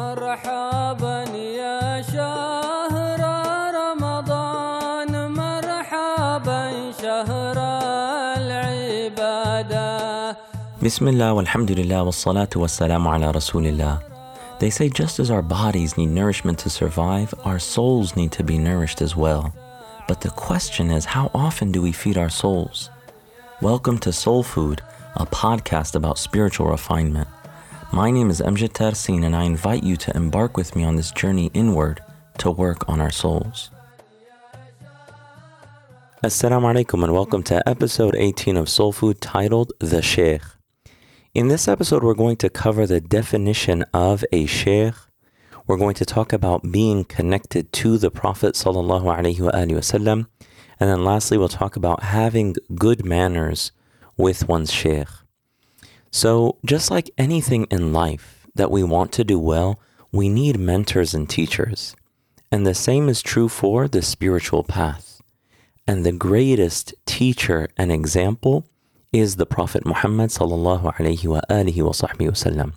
مرحبا يا شهر رمضان مرحبا شهر العبادة Bismillah, walhamdulillah, wassalatu wassalamu ala rasulillah. They say just as our bodies need nourishment to survive, our souls need to be nourished as well. But the question is, how often do we feed our souls? Welcome to Soul Food, a podcast about spiritual refinement. My name is Amjad Tarsin, and I invite you to embark with me on this journey inward to work on our souls. Assalamu alaikum, and welcome to episode 18 of Soul Food titled The Sheikh. In this episode, we're going to cover the definition of a sheikh. We're going to talk about being connected to the Prophet wasallam, and then lastly, we'll talk about having good manners with one's sheikh. So, just like anything in life that we want to do well, we need mentors and teachers. And the same is true for the spiritual path. And the greatest teacher and example is the Prophet Muhammad sallallahu alayhi wa alihi wa sahbihi wasallam.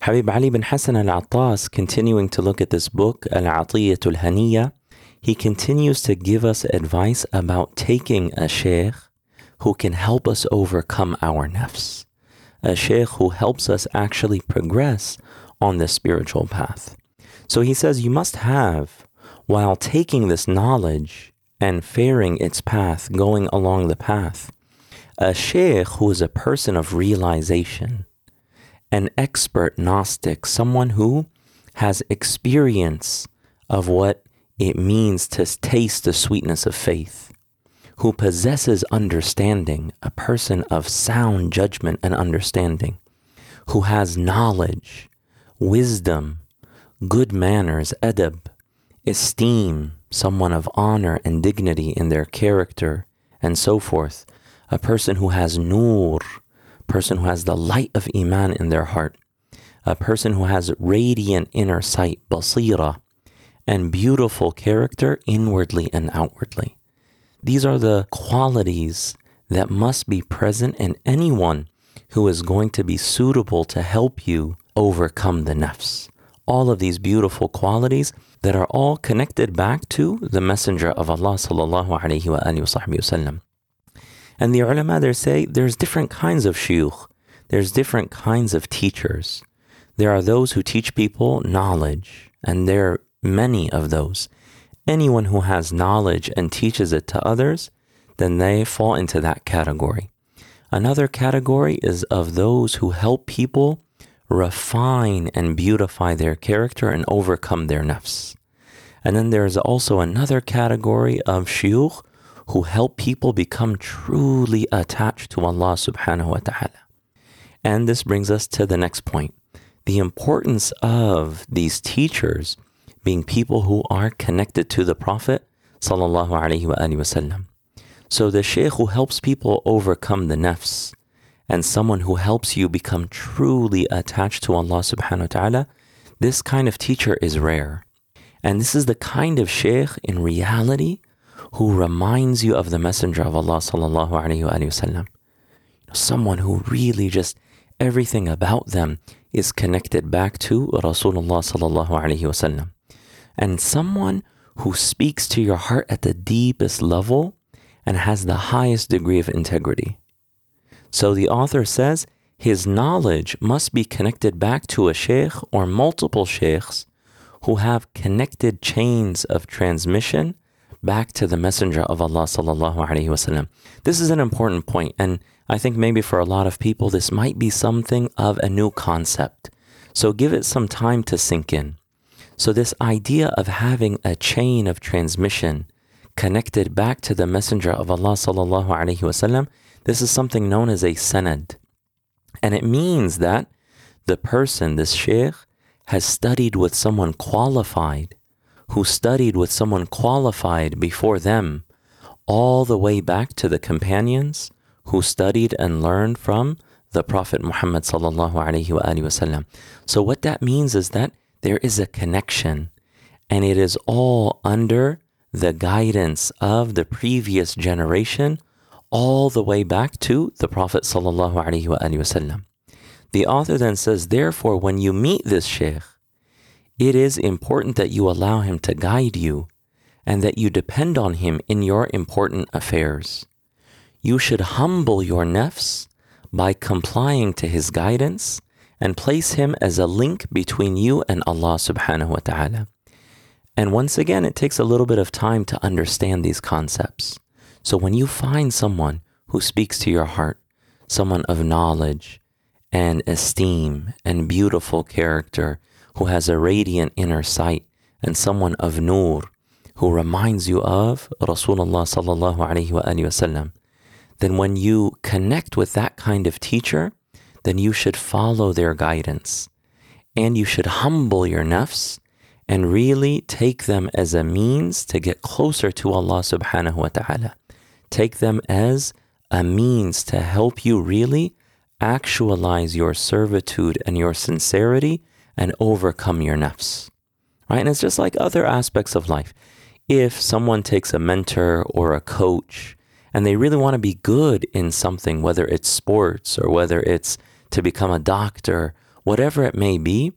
Habib Ali bin Hassan al-Attas, continuing to look at this book, Al-Atiyatul Haniya, he continues to give us advice about taking a sheikh who can help us overcome our nafs a sheikh who helps us actually progress on the spiritual path. So he says you must have, while taking this knowledge and faring its path, going along the path, a sheikh who is a person of realization, an expert Gnostic, someone who has experience of what it means to taste the sweetness of faith who possesses understanding, a person of sound judgment and understanding, who has knowledge, wisdom, good manners, adab, esteem, someone of honor and dignity in their character, and so forth, a person who has nur, person who has the light of iman in their heart, a person who has radiant inner sight, basira, and beautiful character inwardly and outwardly. These are the qualities that must be present in anyone who is going to be suitable to help you overcome the nafs. All of these beautiful qualities that are all connected back to the Messenger of Allah sallallahu alaihi wasallam. And the ulama there say there's different kinds of shuyukh, there's different kinds of teachers. There are those who teach people knowledge, and there are many of those anyone who has knowledge and teaches it to others, then they fall into that category. Another category is of those who help people refine and beautify their character and overcome their nafs. And then there's also another category of shuyukh who help people become truly attached to Allah subhanahu wa ta'ala. And this brings us to the next point. The importance of these teachers being people who are connected to the Prophet sallallahu alaihi wasallam. So the shaykh who helps people overcome the nafs and someone who helps you become truly attached to Allah subhanahu wa ta'ala, this kind of teacher is rare. And this is the kind of shaykh in reality who reminds you of the Messenger of Allah sallallahu alaihi wasallam. Someone who really just everything about them is connected back to Rasulullah sallallahu alaihi wasallam and someone who speaks to your heart at the deepest level and has the highest degree of integrity. So the author says his knowledge must be connected back to a sheikh or multiple sheikhs who have connected chains of transmission back to the messenger of Allah sallallahu alaihi wasallam. This is an important point and I think maybe for a lot of people this might be something of a new concept. So give it some time to sink in. So, this idea of having a chain of transmission connected back to the Messenger of Allah sallallahu alaihi wasallam, this is something known as a sanad. And it means that the person, this sheikh, has studied with someone qualified, who studied with someone qualified before them, all the way back to the companions who studied and learned from the Prophet Muhammad sallallahu alaihi wasallam. So what that means is that there is a connection, and it is all under the guidance of the previous generation, all the way back to the Prophet wasallam. The author then says, therefore, when you meet this sheikh, it is important that you allow him to guide you and that you depend on him in your important affairs. You should humble your nafs by complying to his guidance and place him as a link between you and Allah subhanahu wa ta'ala. And once again, it takes a little bit of time to understand these concepts. So when you find someone who speaks to your heart, someone of knowledge and esteem and beautiful character, who has a radiant inner sight, and someone of nur, who reminds you of Rasulullah sallallahu alaihi wasallam, then when you connect with that kind of teacher, then you should follow their guidance. And you should humble your nafs and really take them as a means to get closer to Allah subhanahu wa ta'ala. Take them as a means to help you really actualize your servitude and your sincerity and overcome your nafs. Right? And it's just like other aspects of life. If someone takes a mentor or a coach and they really want to be good in something, whether it's sports or whether it's to become a doctor, whatever it may be,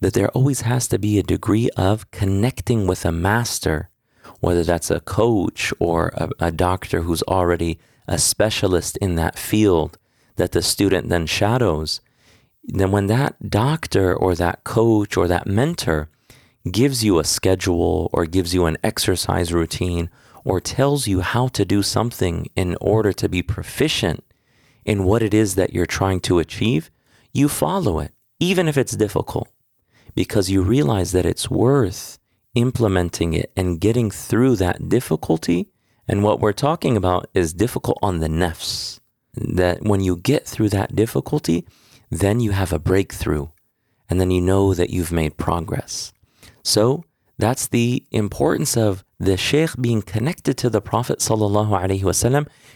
that there always has to be a degree of connecting with a master, whether that's a coach or a, a doctor who's already a specialist in that field that the student then shadows. Then, when that doctor or that coach or that mentor gives you a schedule or gives you an exercise routine or tells you how to do something in order to be proficient in what it is that you're trying to achieve, you follow it, even if it's difficult, because you realize that it's worth implementing it and getting through that difficulty. And what we're talking about is difficult on the nafs. That when you get through that difficulty, then you have a breakthrough and then you know that you've made progress. So that's the importance of the Shaykh being connected to the Prophet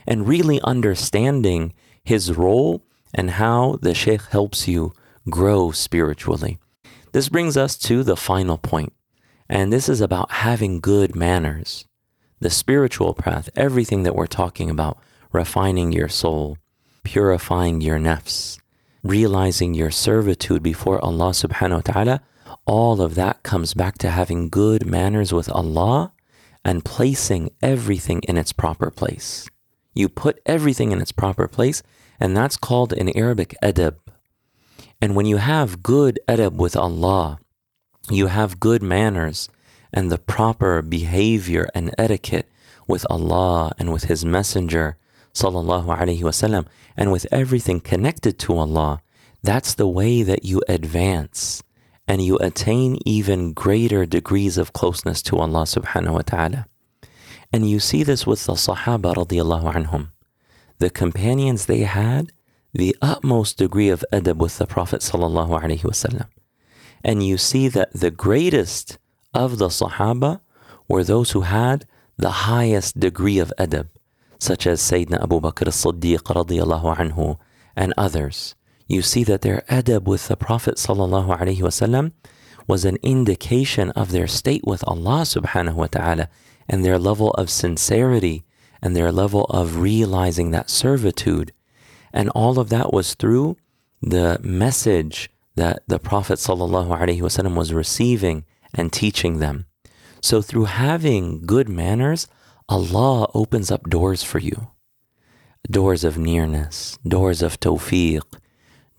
and really understanding his role and how the Shaykh helps you grow spiritually. This brings us to the final point, and this is about having good manners. The spiritual path, everything that we're talking about, refining your soul, purifying your nafs, realizing your servitude before Allah subhanahu wa ta'ala, all of that comes back to having good manners with Allah and placing everything in its proper place. You put everything in its proper place, and that's called in Arabic adab. And when you have good adab with Allah, you have good manners and the proper behavior and etiquette with Allah and with His Messenger, sallallahu alaihi wasallam, and with everything connected to Allah. That's the way that you advance and you attain even greater degrees of closeness to Allah subhanahu wa ta'ala. And you see this with the Sahaba radiallahu anhum. The companions they had the utmost degree of adab with the Prophet sallallahu alaihi wasallam. And you see that the greatest of the Sahaba were those who had the highest degree of adab, such as Sayyidina Abu Bakr as-Siddiq radiallahu anhu and others. You see that their adab with the Prophet sallallahu alaihi wasallam was an indication of their state with Allah subhanahu wa ta'ala and their level of sincerity and their level of realizing that servitude. And all of that was through the message that the Prophet was receiving and teaching them. So, through having good manners, Allah opens up doors for you doors of nearness, doors of tawfiq,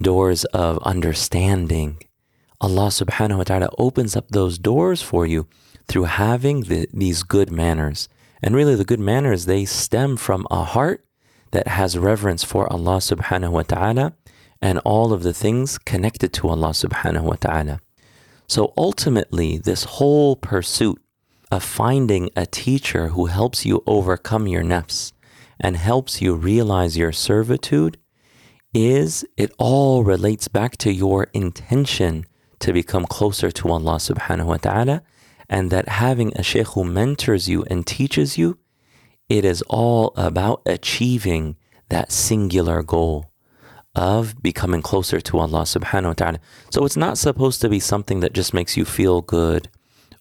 doors of understanding. Allah subhanahu wa ta'ala opens up those doors for you through having the, these good manners. And really, the good manners, they stem from a heart that has reverence for Allah subhanahu wa ta'ala and all of the things connected to Allah subhanahu wa ta'ala. So ultimately, this whole pursuit of finding a teacher who helps you overcome your nafs and helps you realize your servitude is it all relates back to your intention to become closer to Allah subhanahu wa ta'ala and that having a sheikh who mentors you and teaches you, it is all about achieving that singular goal of becoming closer to Allah subhanahu wa ta'ala. So it's not supposed to be something that just makes you feel good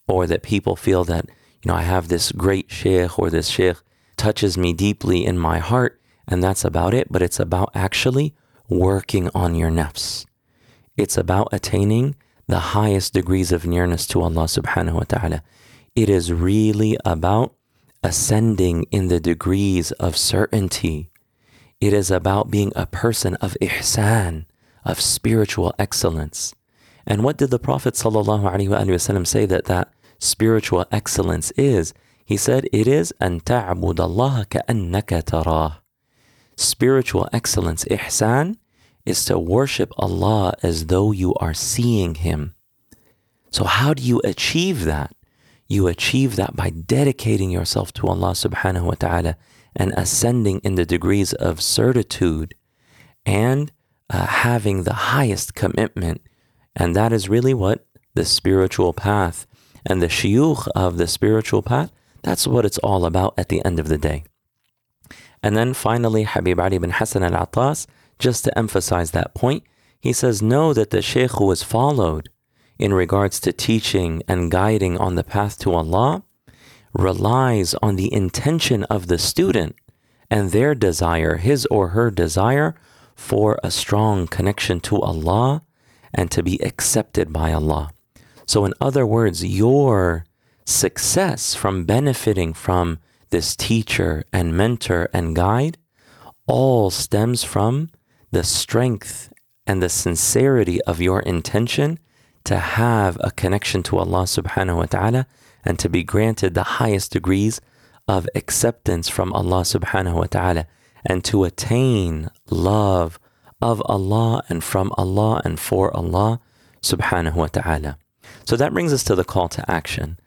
or that people feel that, you know, I have this great sheikh or this sheikh touches me deeply in my heart and that's about it. But it's about actually working on your nafs. It's about attaining the highest degrees of nearness to Allah subhanahu wa ta'ala. It is really about ascending in the degrees of certainty. It is about being a person of ihsan, of spiritual excellence. And what did the Prophet ﷺ say that that spiritual excellence is? He said, It is an. Spiritual excellence, ihsan, is to worship Allah as though you are seeing Him. So, how do you achieve that? You achieve that by dedicating yourself to Allah subhanahu wa ta'ala and ascending in the degrees of certitude and uh, having the highest commitment. And that is really what the spiritual path and the shuyukh of the spiritual path, that's what it's all about at the end of the day. And then finally, Habib Ali bin Hassan al Attas, just to emphasize that point, he says, Know that the Shaykh who is followed in regards to teaching and guiding on the path to Allah relies on the intention of the student and their desire, his or her desire, for a strong connection to Allah and to be accepted by Allah. So, in other words, your success from benefiting from this teacher and mentor and guide all stems from the strength and the sincerity of your intention to have a connection to Allah subhanahu wa ta'ala and to be granted the highest degrees of acceptance from Allah subhanahu wa ta'ala and to attain love of Allah and from Allah and for Allah subhanahu wa ta'ala. So that brings us to the call to action.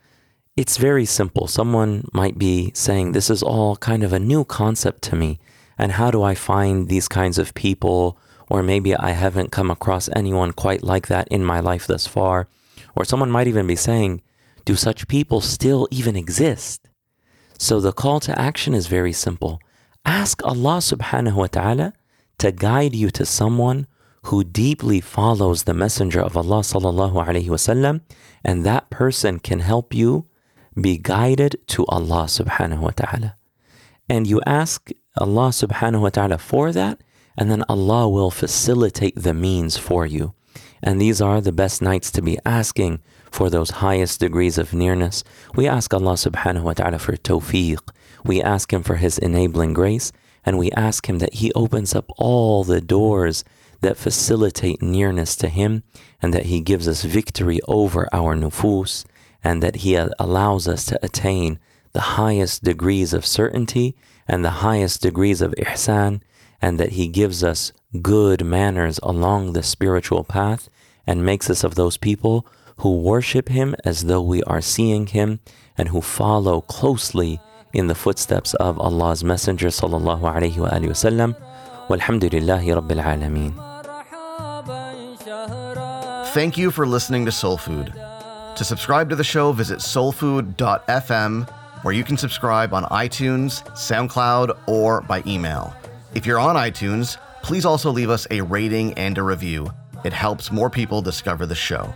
It's very simple. Someone might be saying, This is all kind of a new concept to me. And how do I find these kinds of people? Or maybe I haven't come across anyone quite like that in my life thus far. Or someone might even be saying, Do such people still even exist? So the call to action is very simple. Ask Allah subhanahu wa ta'ala to guide you to someone who deeply follows the Messenger of Allah sallallahu alaihi wasallam, and that person can help you be guided to Allah subhanahu wa ta'ala. And you ask Allah subhanahu wa ta'ala for that, and then Allah will facilitate the means for you. And these are the best nights to be asking for those highest degrees of nearness. We ask Allah subhanahu wa ta'ala for tawfiq. We ask Him for His enabling grace, and we ask Him that He opens up all the doors that facilitate nearness to Him, and that He gives us victory over our nufus, and that He allows us to attain the highest degrees of certainty and the highest degrees of ihsan, and that He gives us good manners along the spiritual path and makes us of those people who worship Him as though we are seeing Him and who follow closely in the footsteps of Allah's Messenger sallallahu alaihi wasallam. Walhamdulillahi Rabbil Alameen. Thank you for listening to Soul Food. To subscribe to the show, visit soulfood.fm, where you can subscribe on iTunes, SoundCloud, or by email. If you're on iTunes, please also leave us a rating and a review. It helps more people discover the show.